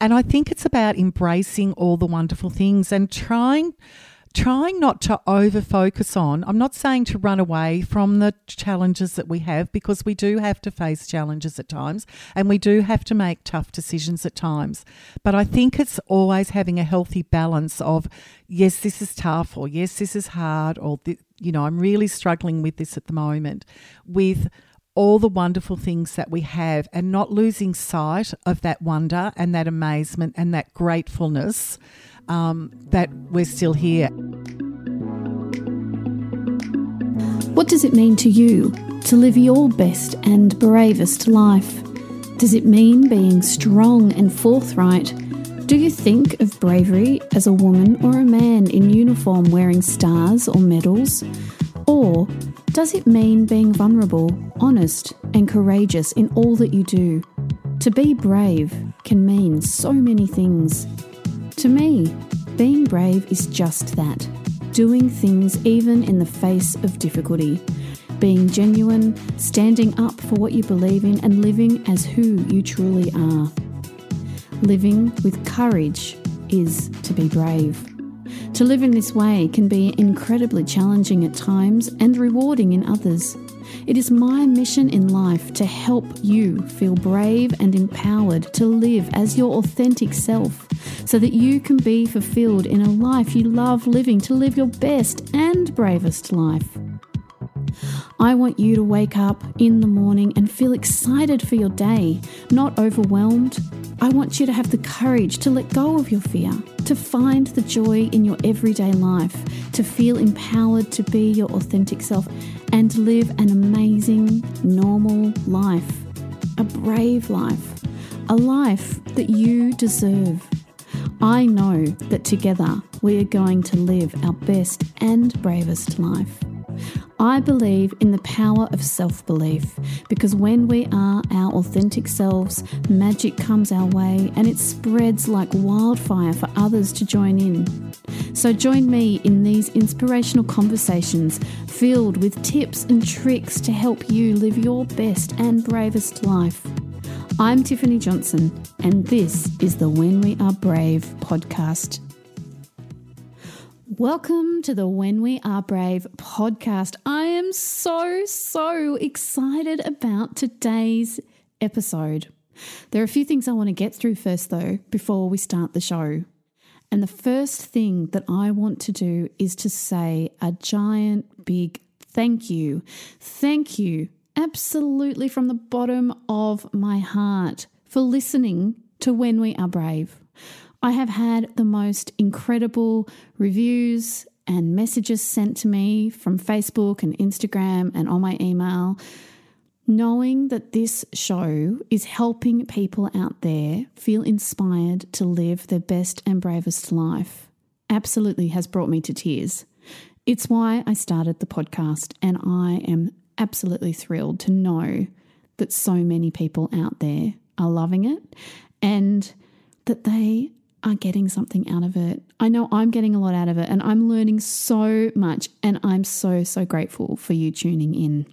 And I think it's about embracing all the wonderful things and trying trying not to over focus on. I'm not saying to run away from the challenges that we have because we do have to face challenges at times and we do have to make tough decisions at times. But I think it's always having a healthy balance of yes, this is tough or yes, this is hard or you know, I'm really struggling with this at the moment with all the wonderful things that we have and not losing sight of that wonder and that amazement and that gratefulness um, that we're still here. What does it mean to you to live your best and bravest life? Does it mean being strong and forthright? Do you think of bravery as a woman or a man in uniform wearing stars or medals? Or does it mean being vulnerable, honest, and courageous in all that you do? To be brave can mean so many things. To me, being brave is just that doing things even in the face of difficulty, being genuine, standing up for what you believe in, and living as who you truly are. Living with courage is to be brave. To live in this way can be incredibly challenging at times and rewarding in others. It is my mission in life to help you feel brave and empowered to live as your authentic self so that you can be fulfilled in a life you love living, to live your best and bravest life. I want you to wake up in the morning and feel excited for your day, not overwhelmed. I want you to have the courage to let go of your fear, to find the joy in your everyday life, to feel empowered to be your authentic self and live an amazing, normal life, a brave life, a life that you deserve. I know that together we are going to live our best and bravest life. I believe in the power of self belief because when we are our authentic selves, magic comes our way and it spreads like wildfire for others to join in. So join me in these inspirational conversations filled with tips and tricks to help you live your best and bravest life. I'm Tiffany Johnson, and this is the When We Are Brave podcast. Welcome to the When We Are Brave podcast. I am so, so excited about today's episode. There are a few things I want to get through first, though, before we start the show. And the first thing that I want to do is to say a giant, big thank you. Thank you, absolutely from the bottom of my heart, for listening to When We Are Brave. I have had the most incredible reviews and messages sent to me from Facebook and Instagram and on my email, knowing that this show is helping people out there feel inspired to live their best and bravest life absolutely has brought me to tears. It's why I started the podcast, and I am absolutely thrilled to know that so many people out there are loving it and that they are getting something out of it. I know I'm getting a lot out of it and I'm learning so much, and I'm so, so grateful for you tuning in.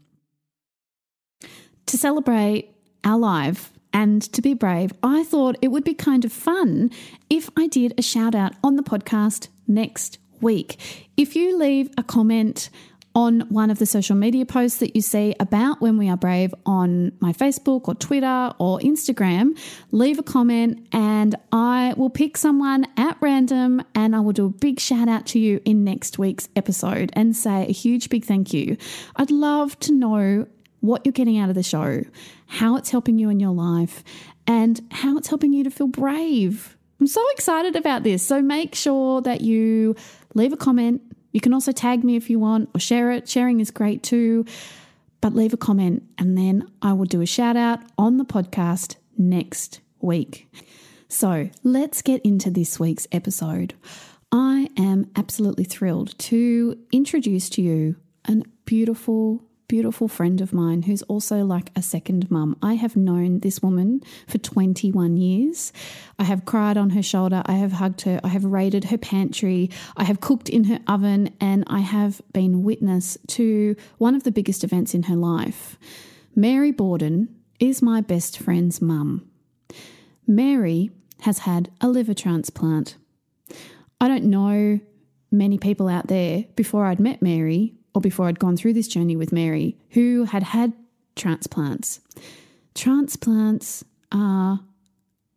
To celebrate our life and to be brave, I thought it would be kind of fun if I did a shout out on the podcast next week. If you leave a comment, on one of the social media posts that you see about When We Are Brave on my Facebook or Twitter or Instagram, leave a comment and I will pick someone at random and I will do a big shout out to you in next week's episode and say a huge big thank you. I'd love to know what you're getting out of the show, how it's helping you in your life, and how it's helping you to feel brave. I'm so excited about this. So make sure that you leave a comment you can also tag me if you want or share it. Sharing is great too. But leave a comment and then I will do a shout out on the podcast next week. So let's get into this week's episode. I am absolutely thrilled to introduce to you a beautiful beautiful friend of mine who's also like a second mum. I have known this woman for 21 years. I have cried on her shoulder. I have hugged her. I have raided her pantry. I have cooked in her oven. And I have been witness to one of the biggest events in her life. Mary Borden is my best friend's mum. Mary has had a liver transplant. I don't know many people out there before I'd met Mary or before I'd gone through this journey with Mary who had had transplants. Transplants are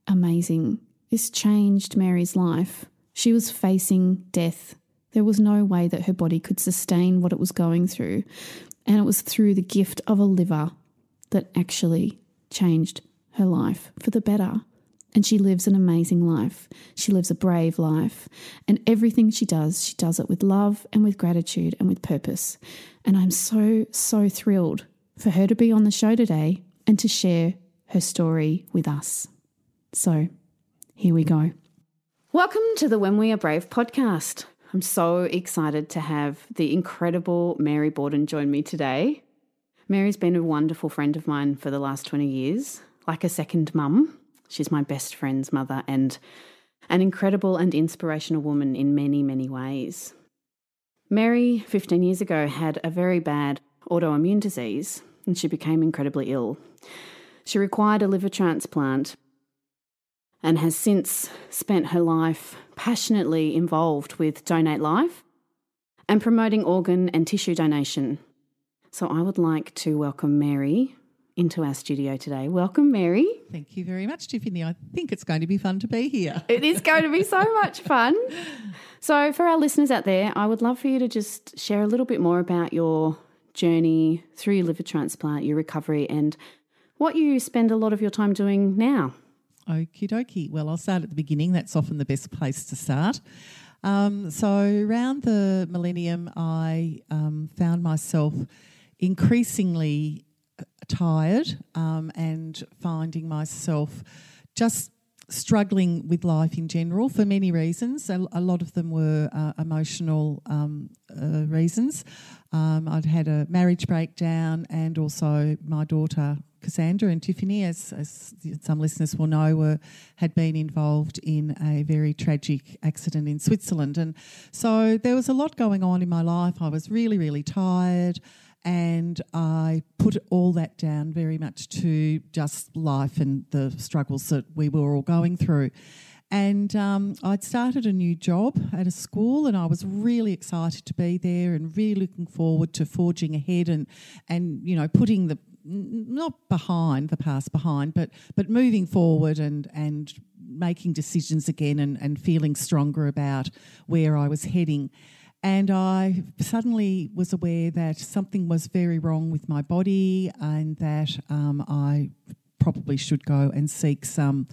amazing. This changed Mary's life. She was facing death. There was no way that her body could sustain what it was going through. And it was through the gift of a liver that actually changed her life for the better. And she lives an amazing life. She lives a brave life. And everything she does, she does it with love and with gratitude and with purpose. And I'm so, so thrilled for her to be on the show today and to share her story with us. So here we go. Welcome to the When We Are Brave podcast. I'm so excited to have the incredible Mary Borden join me today. Mary's been a wonderful friend of mine for the last 20 years, like a second mum. She's my best friend's mother and an incredible and inspirational woman in many, many ways. Mary, 15 years ago, had a very bad autoimmune disease and she became incredibly ill. She required a liver transplant and has since spent her life passionately involved with Donate Life and promoting organ and tissue donation. So I would like to welcome Mary into our studio today. Welcome, Mary. Thank you very much, Tiffany. I think it's going to be fun to be here. It is going to be so much fun. So, for our listeners out there, I would love for you to just share a little bit more about your journey through your liver transplant, your recovery, and what you spend a lot of your time doing now. Okie dokie. Well, I'll start at the beginning. That's often the best place to start. Um, so, around the millennium, I um, found myself increasingly tired um, and finding myself just struggling with life in general for many reasons. A, a lot of them were uh, emotional um, uh, reasons. Um, I'd had a marriage breakdown, and also my daughter Cassandra and Tiffany, as, as some listeners will know, were had been involved in a very tragic accident in Switzerland, and so there was a lot going on in my life. I was really, really tired and I put all that down very much to just life and the struggles that we were all going through. And um, I'd started a new job at a school, and I was really excited to be there, and really looking forward to forging ahead and and you know putting the not behind the past behind, but but moving forward and and making decisions again and, and feeling stronger about where I was heading. And I suddenly was aware that something was very wrong with my body and that um, I probably should go and seek some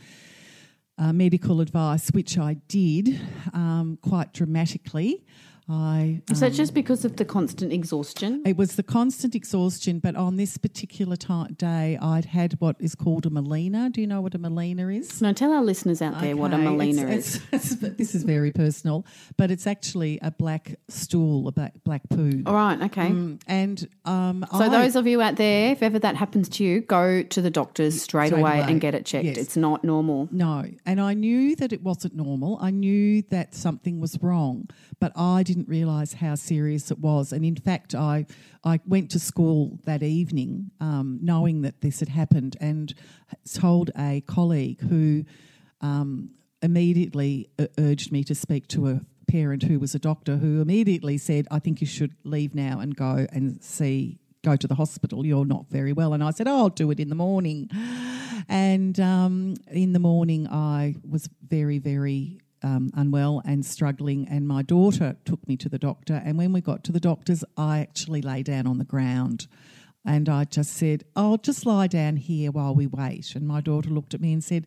uh, medical advice, which I did um, quite dramatically. I, um, so just because of the constant exhaustion? It was the constant exhaustion, but on this particular time, day, I'd had what is called a melena. Do you know what a melena is? No, tell our listeners out there okay. what a melena it's, is. It's, it's, this is very personal, but it's actually a black stool, a black, black poo. All right, okay. Mm, and um, so I, those of you out there, if ever that happens to you, go to the doctors straight, straight away, away, and get it checked. Yes. It's not normal. No, and I knew that it wasn't normal. I knew that something was wrong, but I didn't realise how serious it was. And in fact, I I went to school that evening um, knowing that this had happened and told a colleague who um, immediately urged me to speak to a parent who was a doctor who immediately said, I think you should leave now and go and see go to the hospital. You're not very well. And I said, Oh, I'll do it in the morning. And um, in the morning, I was very, very um, unwell and struggling, and my daughter took me to the doctor. And when we got to the doctor's, I actually lay down on the ground. And I just said, I'll just lie down here while we wait. And my daughter looked at me and said,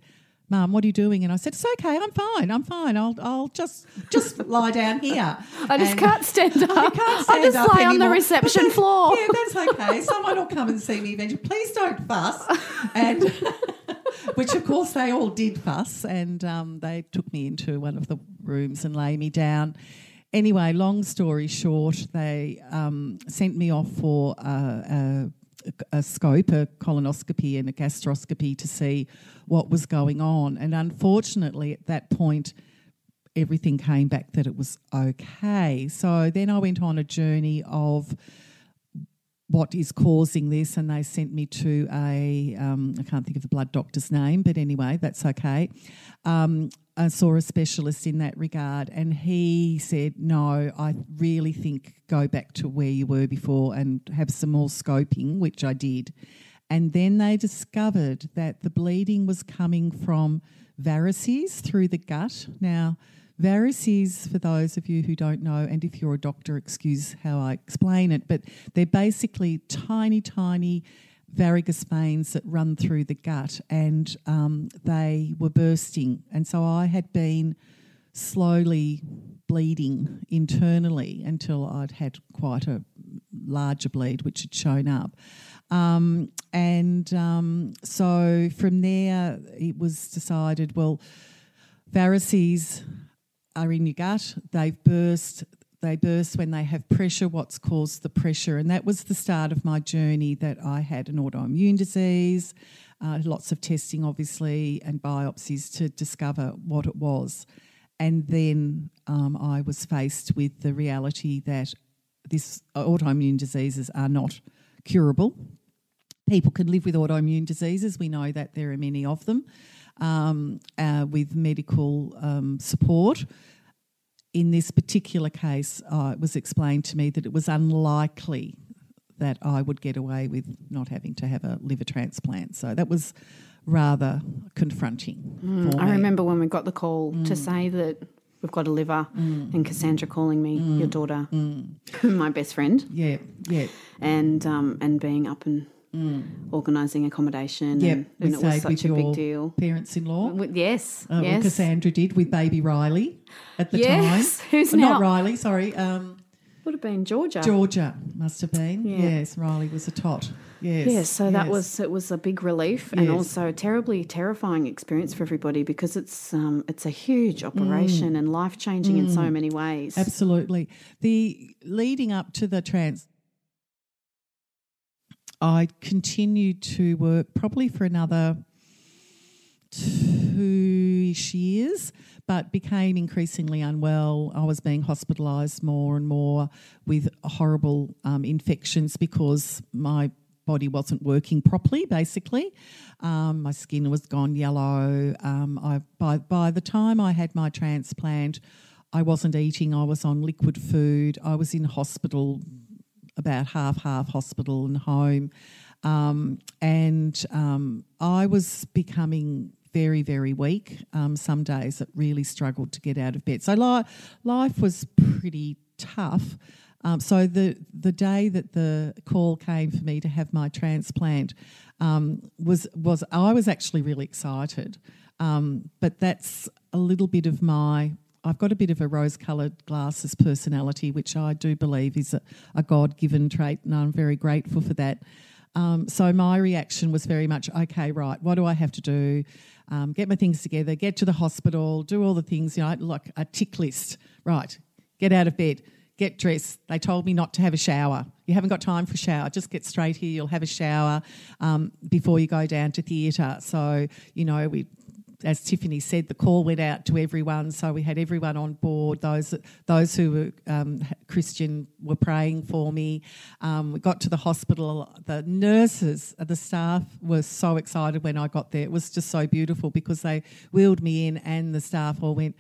Mum, what are you doing? And I said, It's okay, I'm fine, I'm fine. I'll I'll just just lie down here. I just and can't stand up. I can't stand I'll just up lie anymore. on the reception floor. yeah, that's okay. Someone will come and see me eventually. Please don't fuss. And which of course they all did fuss, and um, they took me into one of the rooms and lay me down. Anyway, long story short, they um, sent me off for a, a, a scope, a colonoscopy, and a gastroscopy to see what was going on. And unfortunately, at that point, everything came back that it was okay. So then I went on a journey of what is causing this, and they sent me to a um, I can't think of the blood doctor's name, but anyway, that's okay. Um, I saw a specialist in that regard, and he said, "No, I really think go back to where you were before and have some more scoping," which I did. And then they discovered that the bleeding was coming from varices through the gut. Now, varices, for those of you who don't know, and if you're a doctor, excuse how I explain it, but they're basically tiny, tiny varicose veins that run through the gut, and um, they were bursting. And so I had been slowly bleeding internally until I'd had quite a larger bleed, which had shown up. Um, and um, so from there, it was decided well, varices are in your gut, they've burst. They burst when they have pressure, what's caused the pressure. And that was the start of my journey that I had an autoimmune disease, uh, lots of testing, obviously, and biopsies to discover what it was. And then um, I was faced with the reality that this autoimmune diseases are not curable. People can live with autoimmune diseases. We know that there are many of them um, uh, with medical um, support. In this particular case, uh, it was explained to me that it was unlikely that I would get away with not having to have a liver transplant. So that was rather confronting. Mm, I me. remember when we got the call mm. to say that we've got a liver, mm. and Cassandra calling me mm. your daughter, mm. my best friend. Yeah, yeah, and um, and being up and Mm. organising accommodation. Yeah, and, and it was such a big deal. Parents-in-law. Yes, uh, yes. Well, Cassandra did with baby Riley at the yes. time. Who's well, now? Not Riley, sorry. Um, Would have been Georgia. Georgia must have been. Yeah. Yes, Riley was a tot. Yes. Yes, so yes. that was it was a big relief yes. and also a terribly terrifying experience for everybody because it's um, it's a huge operation mm. and life changing mm. in so mm. many ways. Absolutely. The leading up to the trans I continued to work probably for another two years, but became increasingly unwell. I was being hospitalised more and more with horrible um, infections because my body wasn't working properly, basically. Um, my skin was gone yellow. Um, I, by, by the time I had my transplant, I wasn't eating, I was on liquid food, I was in hospital about half half hospital and home. Um, and um, I was becoming very, very weak. Um, some days it really struggled to get out of bed. So li- life was pretty tough. Um, so the the day that the call came for me to have my transplant um, was was I was actually really excited. Um, but that's a little bit of my I've got a bit of a rose coloured glasses personality, which I do believe is a, a God given trait, and I'm very grateful for that. Um, so my reaction was very much, okay, right, what do I have to do? Um, get my things together, get to the hospital, do all the things, you know, like a tick list. Right, get out of bed, get dressed. They told me not to have a shower. You haven't got time for shower. Just get straight here. You'll have a shower um, before you go down to theatre. So, you know, we as Tiffany said, the call went out to everyone, so we had everyone on board. Those those who were um, Christian were praying for me. Um, we got to the hospital. The nurses, the staff were so excited when I got there. It was just so beautiful because they wheeled me in, and the staff all went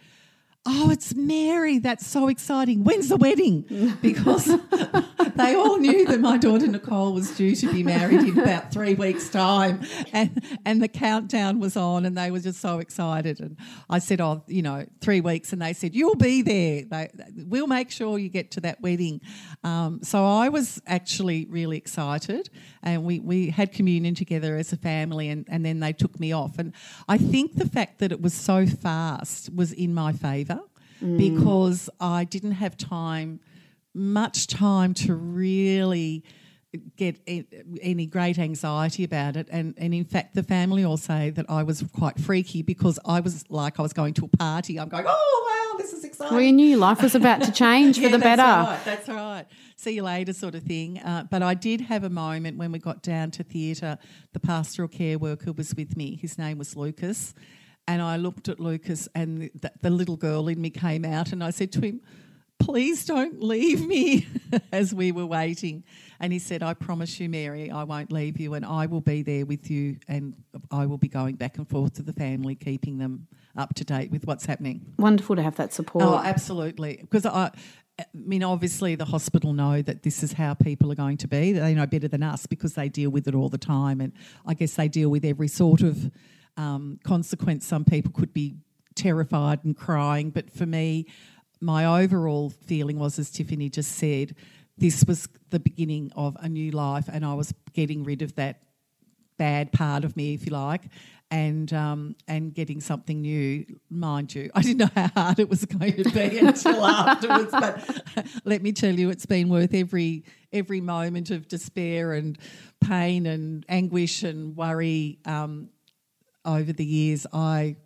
oh, it's Mary. That's so exciting. When's the wedding? Because they all knew that my daughter Nicole was due to be married in about three weeks' time. And, and the countdown was on, and they were just so excited. And I said, oh, you know, three weeks. And they said, you'll be there. They, we'll make sure you get to that wedding. Um, so I was actually really excited. And we, we had communion together as a family, and, and then they took me off. And I think the fact that it was so fast was in my favour mm. because I didn't have time, much time to really get any great anxiety about it. And, and in fact, the family all say that I was quite freaky because I was like I was going to a party. I'm going, oh, wow, this is exciting. Well, you knew life was about to change yeah, for the that's better. Right, that's right. See you later, sort of thing. Uh, but I did have a moment when we got down to theatre. The pastoral care worker was with me. His name was Lucas. And I looked at Lucas, and the, the little girl in me came out, and I said to him, please don't leave me as we were waiting. And he said, I promise you, Mary, I won't leave you and I will be there with you and I will be going back and forth to the family, keeping them up to date with what's happening. Wonderful to have that support. Oh, absolutely. Because I, I mean, obviously, the hospital know that this is how people are going to be. They know better than us because they deal with it all the time. And I guess they deal with every sort of um, consequence. Some people could be terrified and crying. But for me, my overall feeling was, as Tiffany just said, this was the beginning of a new life, and I was getting rid of that bad part of me, if you like, and um, and getting something new. Mind you, I didn't know how hard it was going to be until afterwards. But let me tell you, it's been worth every every moment of despair and pain and anguish and worry um, over the years. I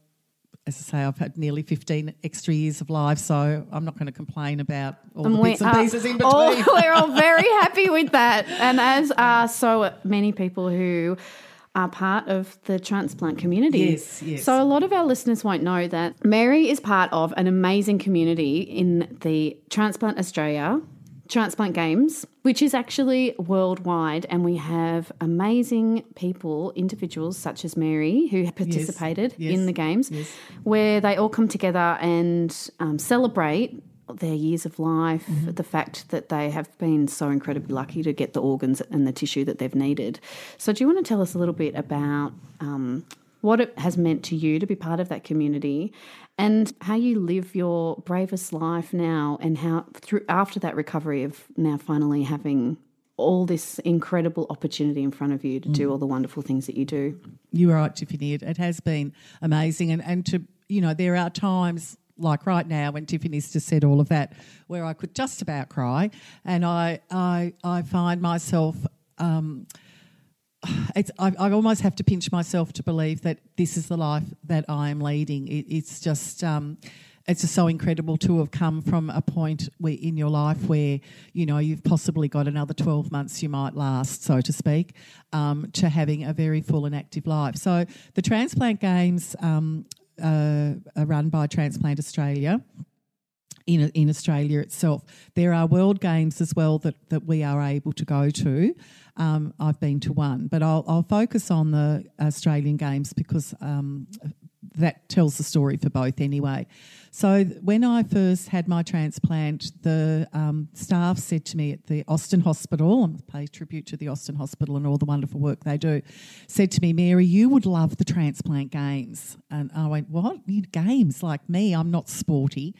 as I say, I've had nearly 15 extra years of life, so I'm not going to complain about all and the bits and pieces in between. All, we're all very happy with that. And as are so many people who are part of the transplant community. Yes, yes. So a lot of our listeners won't know that Mary is part of an amazing community in the Transplant Australia Transplant Games, which is actually worldwide, and we have amazing people, individuals such as Mary, who participated yes, yes, in the games, yes. where they all come together and um, celebrate their years of life, mm-hmm. the fact that they have been so incredibly lucky to get the organs and the tissue that they've needed. So, do you want to tell us a little bit about um, what it has meant to you to be part of that community and how you live your bravest life now and how through after that recovery of now finally having all this incredible opportunity in front of you to mm. do all the wonderful things that you do. You're right, Tiffany. It, it has been amazing. And, and to, you know, there are times like right now when Tiffany's just said all of that where I could just about cry. And I, I, I find myself. Um, it's, I, I, almost have to pinch myself to believe that this is the life that I am leading. It, it's just. Um, it's just so incredible to have come from a point where in your life where you know you've possibly got another 12 months you might last so to speak um, to having a very full and active life so the transplant games um, uh, are run by transplant australia in, in Australia itself. There are world games as well that, that we are able to go to. Um, I've been to one, but I'll, I'll, focus on the Australian Games because um, that tells the story for both anyway. So when I first had my transplant, the um, staff said to me at the Austin Hospital, and pay tribute to the Austin Hospital and all the wonderful work they do, said to me, Mary, you would love the transplant games. And I went, what? Games like me? I'm not sporty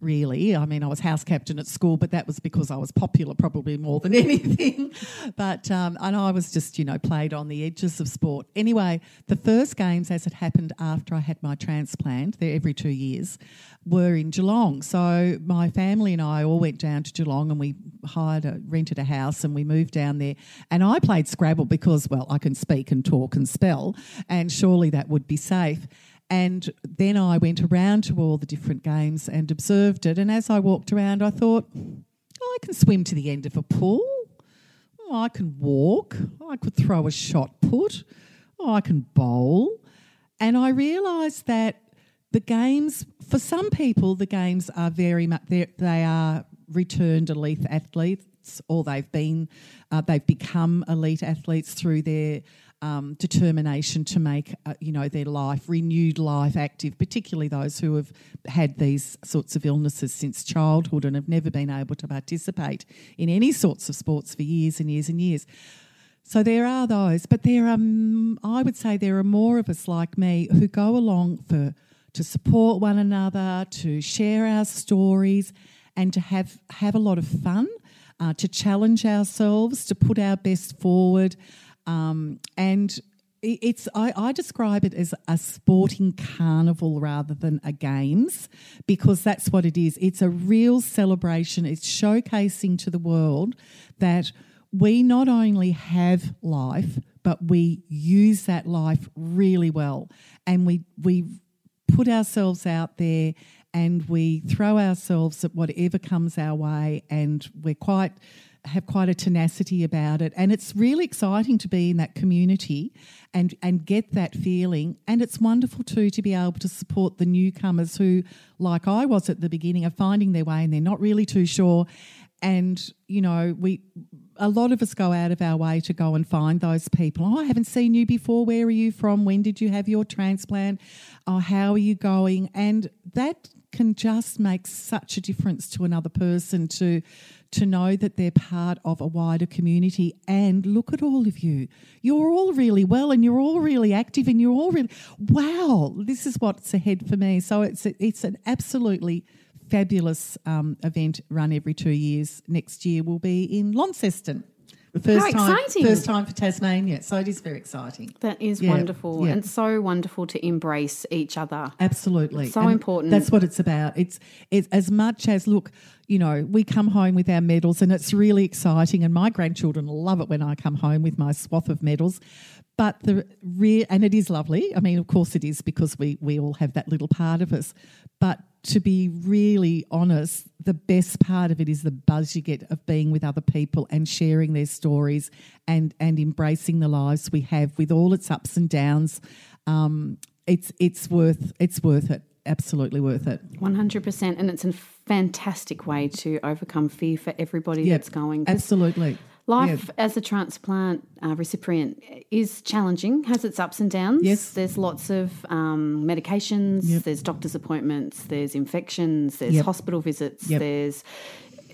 really. I mean, I was house captain at school, but that was because I was popular probably more than anything. but, um, and I was just, you know, played on the edges of sport. Anyway, the first games, as it happened after I had my transplant, they're every two years, were in Geelong. So my family and I all went down to Geelong and we hired a, rented a house and we moved down there. And I played Scrabble because, well, I can speak and talk and spell, and surely that would be safe. And then I went around to all the different games and observed it. And as I walked around, I thought, oh, I can swim to the end of a pool. Oh, I can walk. I could throw a shot put. Oh, I can bowl. And I realised that the games, for some people, the games are very much, they are returned elite athletes or they've been, uh, they've become elite athletes through their um, determination to make uh, you know their life renewed life active, particularly those who have had these sorts of illnesses since childhood and have never been able to participate in any sorts of sports for years and years and years. So there are those, but there are I would say there are more of us like me who go along for to support one another, to share our stories, and to have have a lot of fun. Uh, to challenge ourselves, to put our best forward, um, and it's I, I, describe it as a sporting carnival rather than a games because that's what it is. It's a real celebration. It's showcasing to the world that we not only have life, but we use that life really well, and we we put ourselves out there and we throw ourselves at whatever comes our way, and we're quite have quite a tenacity about it, and it's really exciting to be in that community and and get that feeling. And it's wonderful too to be able to support the newcomers who, like I was at the beginning, are finding their way and they're not really too sure. And you know, we a lot of us go out of our way to go and find those people. Oh, I haven't seen you before. Where are you from? When did you have your transplant? Oh, how are you going? And that can just make such a difference to another person to to know that they're part of a wider community and look at all of you you're all really well and you're all really active and you're all really wow this is what's ahead for me so it's it's an absolutely fabulous um, event run every two years next year will be in launceston the first How time, exciting. first time for Tasmania, so it is very exciting. That is Yeah, wonderful yeah. and so wonderful to embrace each other. Absolutely, So And important. That's what it's about. It's it's as much as look, you know, we come home with our medals, and it's really exciting. And my grandchildren love it when I come home with my swath of medals. But the real, and it is lovely. I mean, of course, it is because we we all have that little part of us. But to be really honest, the best part of it is the buzz you get of being with other people and sharing their stories and and embracing the lives we have with all its ups and downs. Um, it's it's worth it's worth it. Absolutely worth it. 100%. And it's a fantastic way to overcome fear for everybody Yep, that's going. Absolutely. Life as a transplant uh, recipient is challenging, has its ups and downs. Yes. There's lots of um, medications, Yep. there's doctor's appointments, there's infections, there's Yep. hospital visits, Yep. there's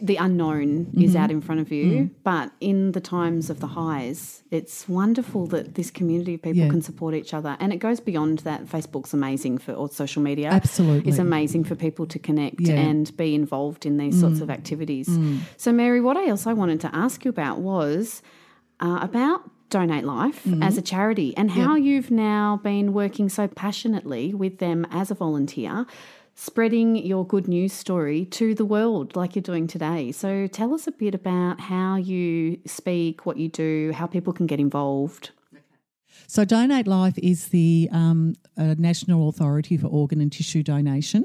the unknown is out mm-hmm. in front of you. Mm. But in the times of the highs, it's wonderful that this community of people Yeah. can support each other. And it goes beyond that. Facebook's amazing for, or social media. Absolutely. Is amazing for people to connect Yeah. and be involved in these sorts mm. of activities. Mm. So, Mary, what else I wanted to ask you about was uh, about Donate Life mm-hmm. as a charity and how you've now been working so passionately with them as a volunteer, spreading your good news story to the world like you're doing today. So, tell us a bit about how you speak, what you do, how people can get involved. So, Donate Life is the um, national authority for organ and tissue donation,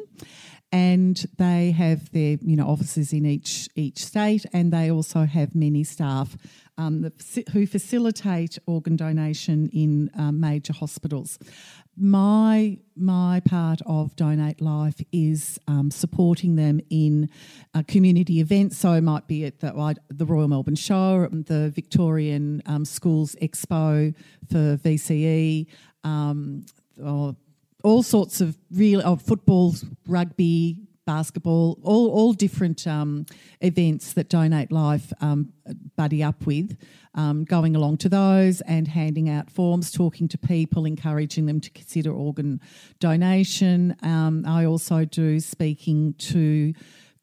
and they have their you know offices in each each state, and they also have many staff um, who facilitate organ donation in um, major hospitals. My my part of Donate Life is um, supporting them in uh, community events. So it might be at the, the Royal Melbourne Show, the Victorian um, Schools Expo for VCE, um, or all sorts of real of football, rugby, basketball, all all different um, events that Donate Life um, buddy up with. Um, going along to those and handing out forms, talking to people, encouraging them to consider organ donation. Um, I also do speaking to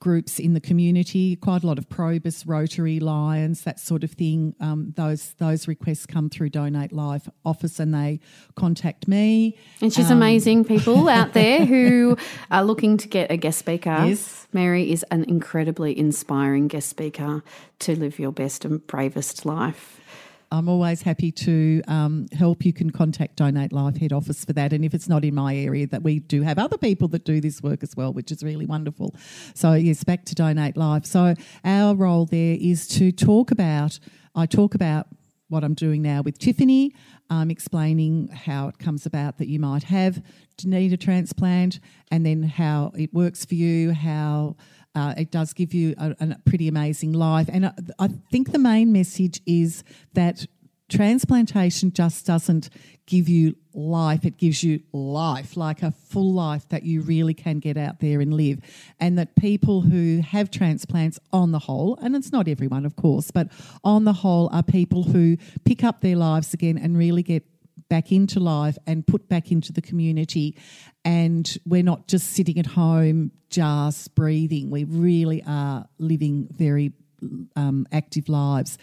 groups in the community, quite a lot of Probus, Rotary, Lions, that sort of thing. Um, those those requests come through Donate Life office and they contact me. And she's amazing, people out there who are looking to get a guest speaker. Yes. Mary is an incredibly inspiring guest speaker to live your best and bravest life. I'm always happy to um, help. You can contact Donate Life head office for that. And if it's not in my area, that we do have other people that do this work as well, which is really wonderful. So yes, back to Donate Life. So our role there is to talk about. I talk about what I'm doing now with Tiffany, um, explaining how it comes about that you might have to need a transplant, and then how it works for you, how uh, it does give you a, a pretty amazing life. And I, I think the main message is that transplantation just doesn't give you life, it gives you life, like a full life that you really can get out there and live. And that people who have transplants, on the whole, and it's not everyone, of course, but on the whole, are people who pick up their lives again and really get back into life and put back into the community. And we're not just sitting at home, just breathing. We really are living very um, active lives.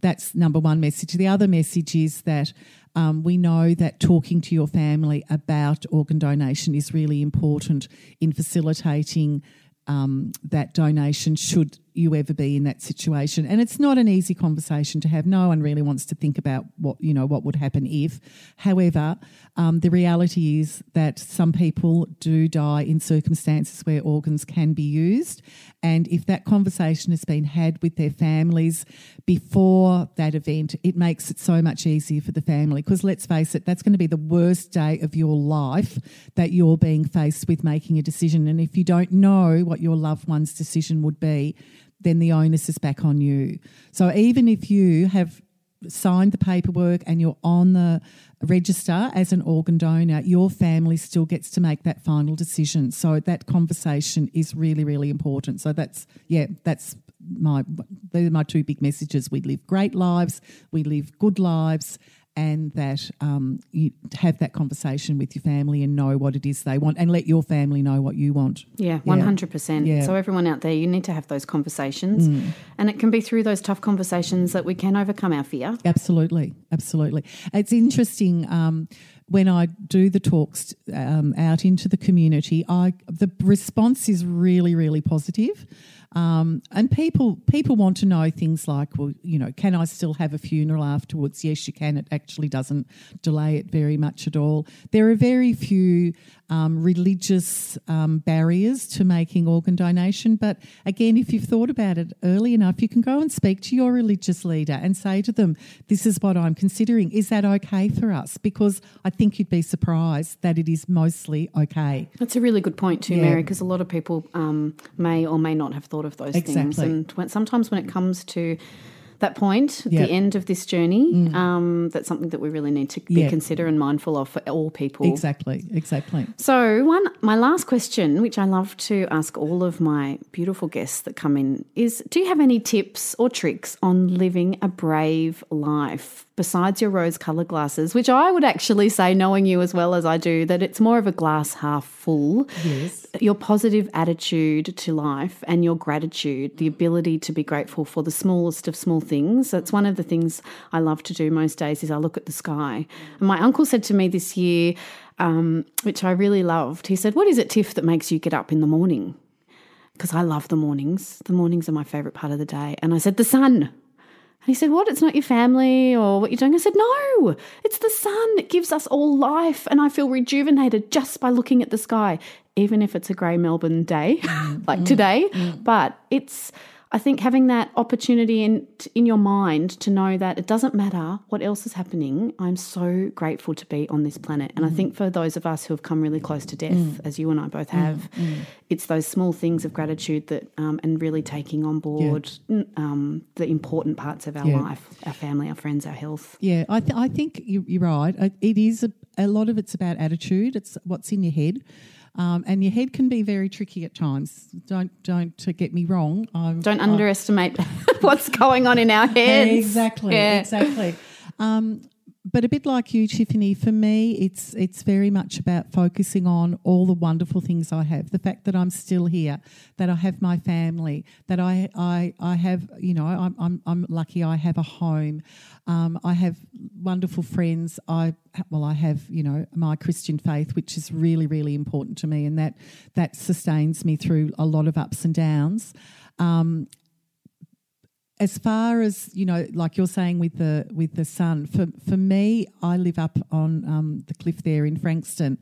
That's number one message. The other message is that um, we know that talking to your family about organ donation is really important in facilitating um, that donation should you ever be in that situation? And it's not an easy conversation to have. No one really wants to think about what you know what would happen if. However, um, the reality is that some people do die in circumstances where organs can be used, and if that conversation has been had with their families before that event, it makes it so much easier for the family. Because let's face it, that's going to be the worst day of your life that you're being faced with making a decision. And if you don't know what your loved one's decision would be, then the onus is back on you. So even if you have signed the paperwork and you're on the register as an organ donor, your family still gets to make that final decision. So that conversation is really, really important. So that's yeah, that's my they're my two big messages. We live great lives, we live good lives, and that um, you have that conversation with your family and know what it is they want and let your family know what you want. Yeah, 100%. Yeah. So, everyone out there, you need to have those conversations. And it can be through those tough conversations that we can overcome our fear. Absolutely, absolutely. It's interesting um, when I do the talks um, out into the community. I the response is really, really positive. Um, and people people want to know things like, well, you know, can I still have a funeral afterwards? Yes, you can. It actually doesn't delay it very much at all. There are very few um, religious um, barriers to making organ donation, but again, if you've thought about it early enough, you can go and speak to your religious leader and say to them, "This is what I'm considering. Is that okay for us?" Because I think you'd be surprised that it is mostly okay. That's a really good point, too, Yeah. Mary, because a lot of people um, may or may not have thought of those things. And when, sometimes when it comes to that point. Mm. the end of this journey, um, that's something that we really need to be Yeah. consider and mindful of for all people. Exactly, exactly. So, one, my last question, which I love to ask all of my beautiful guests that come in, is: Do you have any tips or tricks on living a brave life besides your rose-colored glasses? Which I would actually say, knowing you as well as I do, that it's more of a glass half full. Yes. Your positive attitude to life and your gratitude, the ability to be grateful for the smallest of small things. That's one of the things I love to do most days. Is I look at the sky. And my uncle said to me this year um, which I really loved. He said, What is it, Tiff, that makes you get up in the morning? Because I love the mornings. The mornings are my favourite part of the day. And I said, The sun. And he said, What? It's not your family or what you're doing? I said, No, it's the sun. It gives us all life. And I feel rejuvenated just by looking at the sky, even if it's a grey Melbourne day like mm. today. Mm. But it's, I think, having that opportunity in, in your mind to know that it doesn't matter what else is happening. I'm so grateful to be on this planet. And I think for those of us who have come really close to death, as you and I both have, it's those small things of gratitude that, um, and really taking on board n- um, the important parts of our Yeah. life, our family, our friends, our health. Yeah, I, th- I think you, you're right. It is a, a lot of it's about attitude. It's what's in your head, um, and your head can be very tricky at times. Don't don't get me wrong. I'm, Don't underestimate what's going on in our heads. Exactly, Yeah. exactly. Um, but a bit like you, Tiffany, for me, it's it's very much about focusing on all the wonderful things I have. The fact that I'm still here, that I have my family, that I I, I have, you know, I'm, I'm I'm lucky. I have a home. Um, I have wonderful friends. I well, I have you know my Christian faith, which is really really important to me, and that that sustains me through a lot of ups and downs. Um, as far as you know, like you're saying with the with the sun, for for me, I live up on um, the cliff there in Frankston,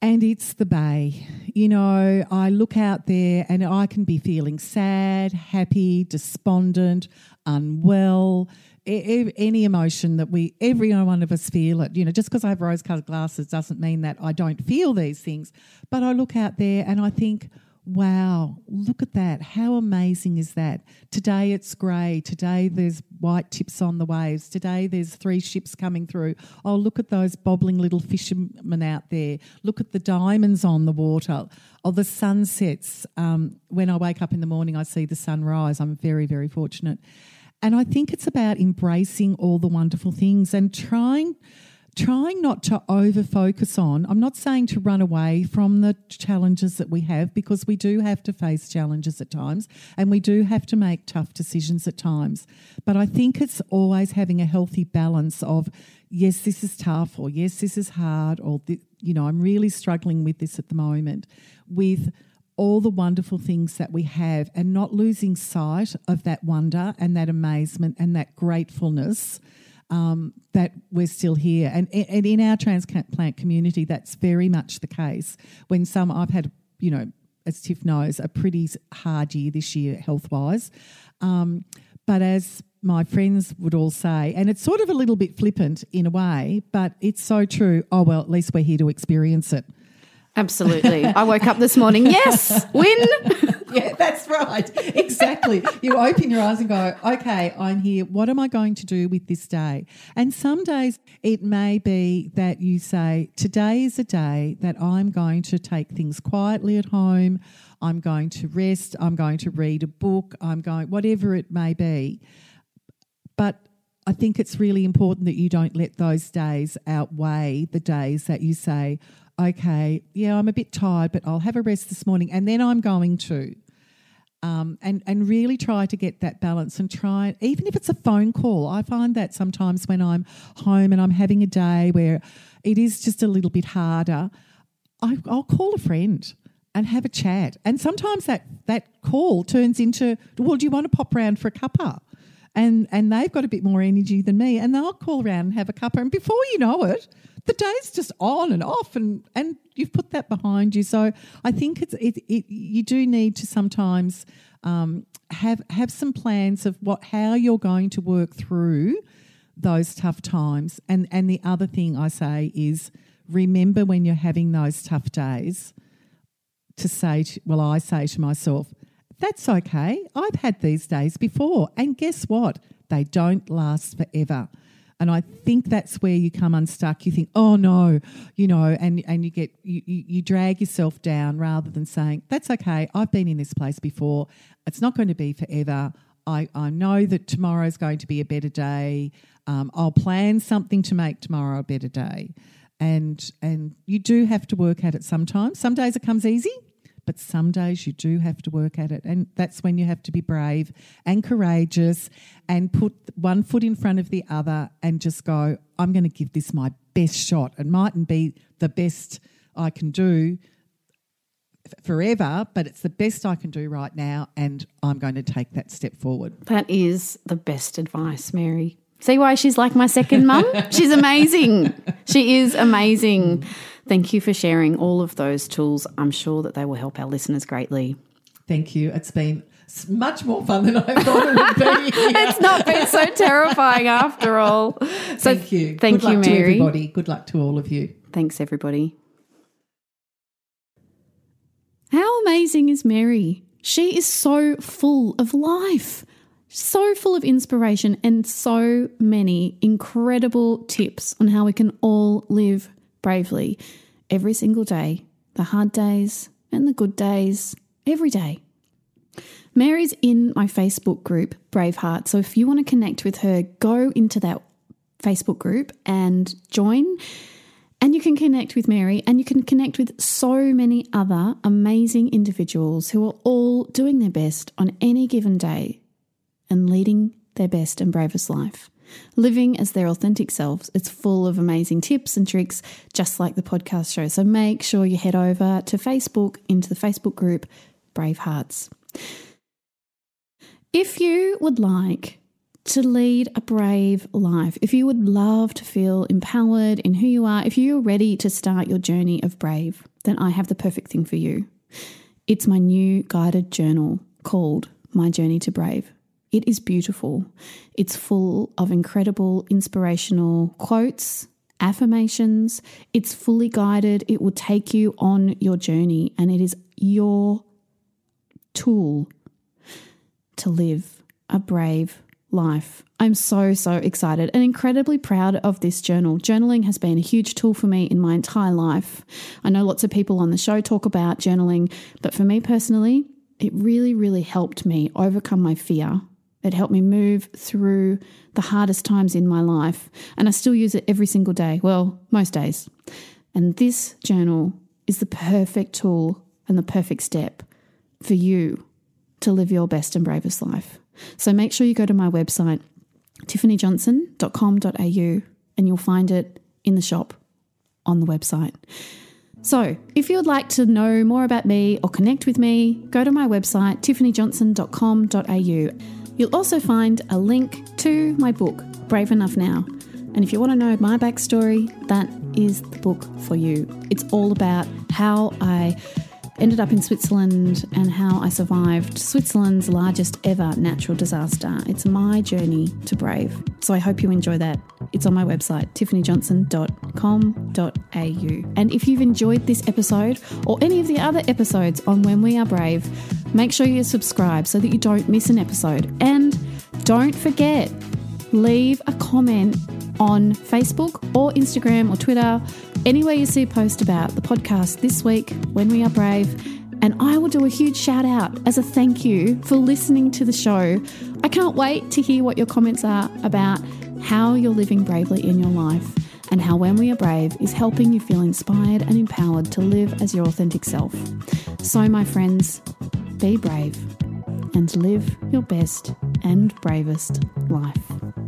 and it's the bay. You know, I look out there and I can be feeling sad, happy, despondent, unwell. e- Any emotion that we, every one of us feel it. You know, just because I have rose colored glasses doesn't mean that I don't feel these things. But I look out there and I think, Wow, look at that. How amazing is that? Today it's grey. Today there's white tips on the waves. Today there's three ships coming through. Oh, look at those bobbling little fishermen out there. Look at the diamonds on the water. Oh, the sunsets. Um, when I wake up in the morning, I see the sunrise. I'm very, very fortunate. And I think it's about embracing all the wonderful things and trying trying not to over focus on i'm not saying to run away from the challenges that we have because we do have to face challenges at times and we do have to make tough decisions at times. But i think it's always having a healthy balance of yes this is tough or yes this is hard or you know i'm really struggling with this at the moment with all the wonderful things that we have and not losing sight of that wonder and that amazement and that gratefulness um, that we're still here. And, and in our transplant community, that's very much the case. When some, I've had, you know, as Tiff knows, a pretty hard year this year health wise. Um, but as my friends would all say, and it's sort of a little bit flippant in a way, but it's so true. Oh, well, at least we're here to experience it. Absolutely. I woke up this morning, yes, win. yeah, that's right. Exactly. you open your eyes and go, okay, I'm here. What am I going to do with this day? And some days it may be that you say, today is a day that I'm going to take things quietly at home. I'm going to rest. I'm going to read a book. I'm going, whatever it may be. But I think it's really important that you don't let those days outweigh the days that you say, okay, yeah, I'm a bit tired, but I'll have a rest this morning, and then I'm going to. Um, and and really try to get that balance and try even if it's a phone call. I find that sometimes when I'm home and I'm having a day where it is just a little bit harder, I, I'll call a friend and have a chat. And sometimes that that call turns into, well, do you want to pop around for a cuppa? And and they've got a bit more energy than me, and they'll call around and have a cuppa. And before you know it, the day's just on and off and and you've put that behind you. So i think it's it, it you do need to sometimes um, have have some plans of what how you're going to work through those tough times. And and the other thing i say is remember when you're having those tough days to say to, well i say to myself that's okay. I've had these days before. And guess what? They don't last forever and I think that's where you come unstuck. You think, oh no, you know, and, and you get you, you drag yourself down rather than saying, That's okay, I've been in this place before. It's not going to be forever. I, I know that tomorrow is going to be a better day. Um, I'll plan something to make tomorrow a better day. And and you do have to work at it sometimes. Some days it comes easy, but some days you do have to work at it. And that's when you have to be brave and courageous and put one foot in front of the other and just go, I'm going to give this my best shot. It mightn't be the best I can do forever, but it's the best I can do right now. And I'm going to take that step forward. That is the best advice, Mary. See why she's like my second mum? she's amazing. She is amazing. Thank you for sharing all of those tools. I'm sure that they will help our listeners greatly. Thank you. It's been much more fun than I thought it would be. it's not been so terrifying after all. So thank you. Thank Good you, Mary. everybody. Good luck to all of you. Thanks, everybody. How amazing is Mary? She is so full of life, so full of inspiration, and so many incredible tips on how we can all live bravely every single day, the hard days and the good days, every day. Mary's in my Facebook group, Braveheart. So if you want to connect with her, go into that Facebook group and join. And you can connect with Mary and you can connect with so many other amazing individuals who are all doing their best on any given day and leading their best and bravest life living as their authentic selves. It's full of amazing tips and tricks, just like the podcast show. So make sure you head over to Facebook into the Facebook group Brave Hearts. If you would like to lead a brave life, if you would love to feel empowered in who you are, if you're ready to start your journey of brave, then I have the perfect thing for you. It's my new guided journal called My Journey to Brave. It is beautiful. It's full of incredible inspirational quotes, affirmations. It's fully guided. It will take you on your journey, and it is your tool to live a brave life. I'm so, so excited and incredibly proud of this journal. Journaling has been a huge tool for me in my entire life. I know lots of people on the show talk about journaling, but for me personally, it really, really helped me overcome my fear it helped me move through the hardest times in my life, and I still use it every single day. Well, most days. And this journal is the perfect tool and the perfect step for you to live your best and bravest life. So make sure you go to my website, tiffanyjohnson.com.au, and you'll find it in the shop on the website. So, if you would like to know more about me or connect with me, go to my website tiffanyjohnson.com.au. You'll also find a link to my book, Brave Enough Now. And if you want to know my backstory, that is the book for you. It's all about how I ended up in Switzerland and how I survived Switzerland's largest ever natural disaster. It's my journey to brave. So I hope you enjoy that. It's on my website, tiffanyjohnson.com.au. And if you've enjoyed this episode or any of the other episodes on When We Are Brave, make sure you subscribe so that you don't miss an episode. And don't forget, leave a comment on Facebook or Instagram or Twitter anywhere you see a post about the podcast this week, When We Are Brave, and I will do a huge shout out as a thank you for listening to the show. I can't wait to hear what your comments are about how you're living bravely in your life and how When We Are Brave is helping you feel inspired and empowered to live as your authentic self. So, my friends, be brave and live your best and bravest life.